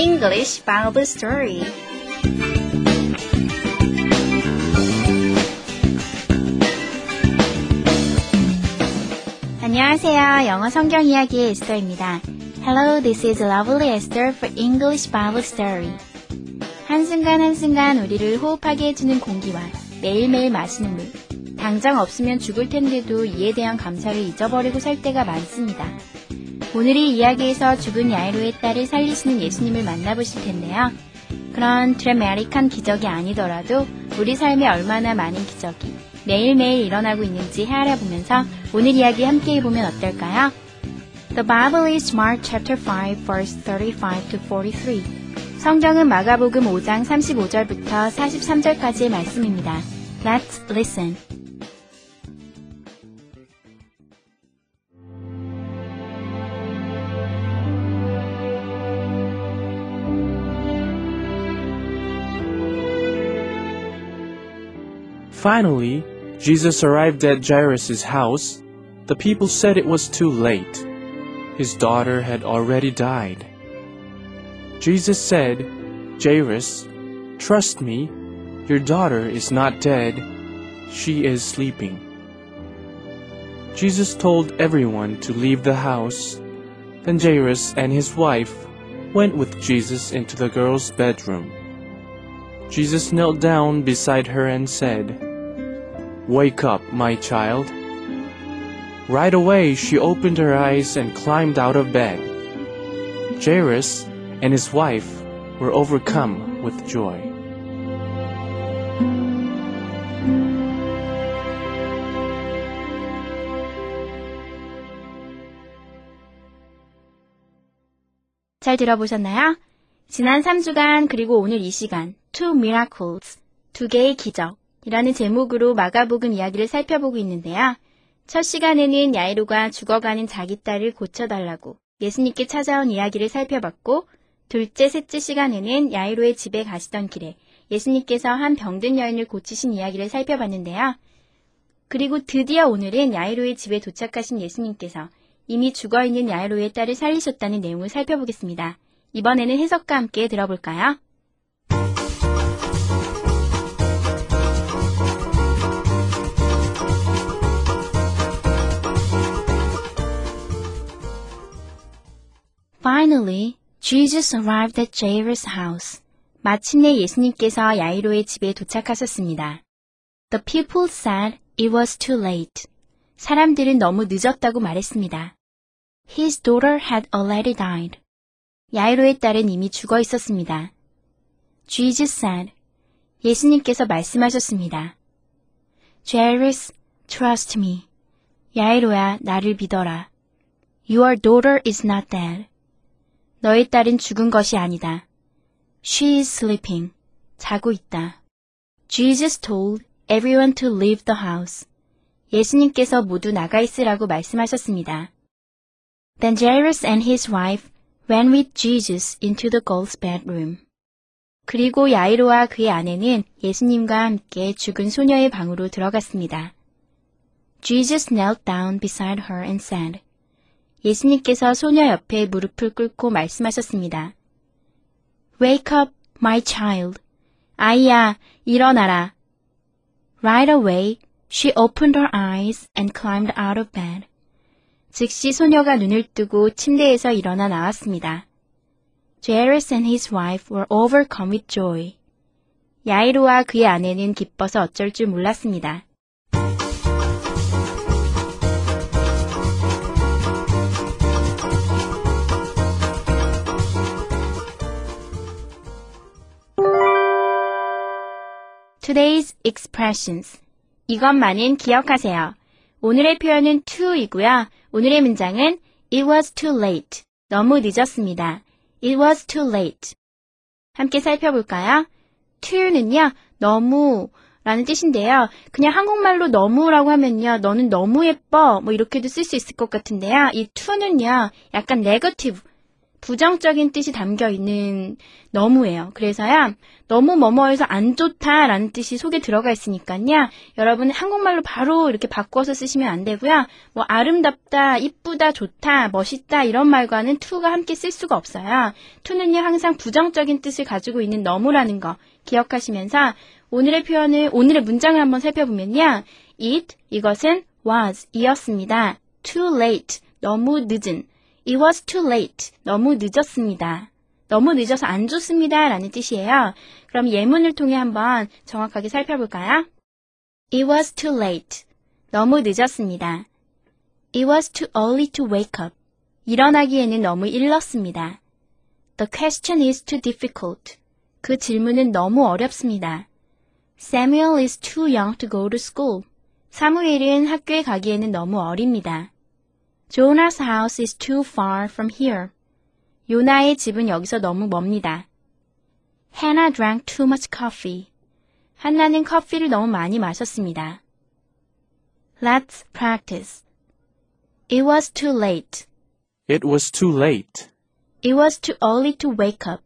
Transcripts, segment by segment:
English Bible Story. Hello, this is Lovely Esther for English Bible Story. 한순간 한순간 우리를 호흡하게 해주는 공기와 매일매일 마시는 물. 당장 없으면 죽을 텐데도 이에 대한 감사를 잊어버리고 살 때가 많습니다. 오늘 이 이야기에서 죽은 야이로의 딸을 살리시는 예수님을 만나보실 텐데요. 그런 드라마틱한 기적이 아니더라도 우리 삶에 얼마나 많은 기적이 매일매일 일어나고 있는지 헤아려 보면서 오늘 이야기 함께 해보면 어떨까요? The Bible is Mark chapter 5 verse 35 to 43. 성경은 마가복음 5장 35절부터 43절까지의 말씀입니다. Let's listen. Finally, Jesus arrived at Jairus' house. The people said it was too late. His daughter had already died. Jesus said, Jairus, trust me, your daughter is not dead, she is sleeping. Jesus told everyone to leave the house. Then Jairus and his wife went with Jesus into the girl's bedroom. Jesus knelt down beside her and said, Wake up, my child. Right away she opened her eyes and climbed out of bed. Jairus and his wife were overcome with joy. 잘 들어보셨나요? 지난 3주간 그리고 오늘 이 시간 Two Miracles, 두 개의 기적 이라는 제목으로 마가복음 이야기를 살펴보고 있는데요. 첫 시간에는 야이로가 죽어가는 자기 딸을 고쳐달라고 예수님께 찾아온 이야기를 살펴봤고 둘째, 셋째 시간에는 야이로의 집에 가시던 길에 예수님께서 한 병든 여인을 고치신 이야기를 살펴봤는데요. 그리고 드디어 오늘은 야이로의 집에 도착하신 예수님께서 이미 죽어있는 야이로의 딸을 살리셨다는 내용을 살펴보겠습니다. 이번에는 해석과 함께 들어볼까요? Finally, Jesus arrived at Jairus' house. 마침내 예수님께서 야이로의 집에 도착하셨습니다. The people said it was too late. 사람들은 너무 늦었다고 말했습니다. His daughter had already died. 야이로의 딸은 이미 죽어 있었습니다. Jesus said, 예수님께서 말씀하셨습니다. Jairus, trust me. 야이로야, 나를 믿어라. Your daughter is not dead. 너의 딸은 죽은 것이 아니다. She is sleeping. 자고 있다. Jesus told everyone to leave the house. 예수님께서 모두 나가 있으라고 말씀하셨습니다. Then Jairus and his wife went with Jesus into the girl's bedroom. 그리고 야이로와 그의 아내는 예수님과 함께 죽은 소녀의 방으로 들어갔습니다. Jesus knelt down beside her and said, 예수님께서 소녀 옆에 무릎을 꿇고 말씀하셨습니다. Wake up, my child. 아이야, 일어나라. Right away, she opened her eyes and climbed out of bed. 즉시 소녀가 눈을 뜨고 침대에서 일어나 나왔습니다. Jairus and his wife were overcome with joy. 야이로와 그의 아내는 기뻐서 어쩔 줄 몰랐습니다. Today's expressions. 이것만은 기억하세요. 오늘의 표현은 to이고요. 오늘의 문장은 It was too late. 너무 늦었습니다. It was too late. 함께 살펴볼까요? to는요, 너무 라는 뜻인데요. 그냥 한국말로 너무라고 하면요. 너는 너무 예뻐. 뭐 이렇게도 쓸 수 있을 것 같은데요. 이 to는요. 약간 네거티브. 부정적인 뜻이 담겨 있는 너무예요. 그래서요, 너무 뭐뭐해서 안 좋다라는 뜻이 속에 들어가 있으니까요, 여러분 한국말로 바로 이렇게 바꿔서 쓰시면 안 되고요, 뭐 아름답다, 이쁘다, 좋다, 멋있다 이런 말과는 to가 함께 쓸 수가 없어요. to는요 항상 부정적인 뜻을 가지고 있는 너무라는 거 기억하시면서 오늘의 표현을 오늘의 문장을 한번 살펴보면요, it 이것은 was 이었습니다. too late 너무 늦은 It was too late. 너무 늦었습니다. 너무 늦어서 안 좋습니다. 라는 뜻이에요. 그럼 예문을 통해 한번 정확하게 살펴볼까요? It was too late. 너무 늦었습니다. It was too early to wake up. 일어나기에는 너무 일렀습니다. The question is too difficult. 그 질문은 너무 어렵습니다. Samuel is too young to go to school. 사무엘은 학교에 가기에는 너무 어립니다. Jonah's house is too far from here. 요나의 집은 여기서 너무 멉니다. Hannah drank too much coffee. 한나는 커피를 너무 많이 마셨습니다. Let's practice. It was too late. It was too late. It was too early to wake up.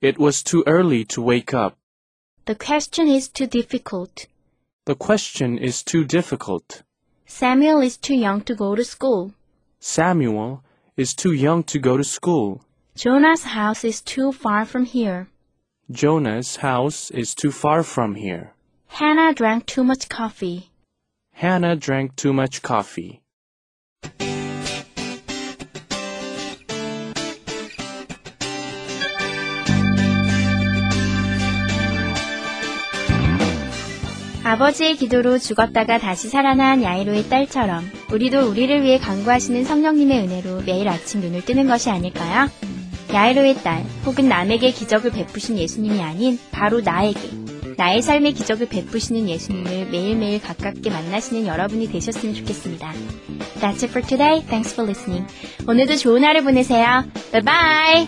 It was too early to wake up. The question is too difficult. The question is too difficult. Samuel is too young to go to school. Samuel is too young to go to school. Jonah's house is too far from here. Jonah's house is too far from here. Hannah drank too much coffee. Hannah drank too much coffee. 아버지의 기도로 죽었다가 다시 살아난 야이로의 딸처럼 우리도 우리를 위해 간구하시는 성령님의 은혜로 매일 아침 눈을 뜨는 것이 아닐까요? 야이로의 딸 혹은 남에게 기적을 베푸신 예수님이 아닌 바로 나에게 나의 삶의 기적을 베푸시는 예수님을 매일매일 가깝게 만나시는 여러분이 되셨으면 좋겠습니다. That's it for today. Thanks for listening. 오늘도 좋은 하루 보내세요. Bye bye!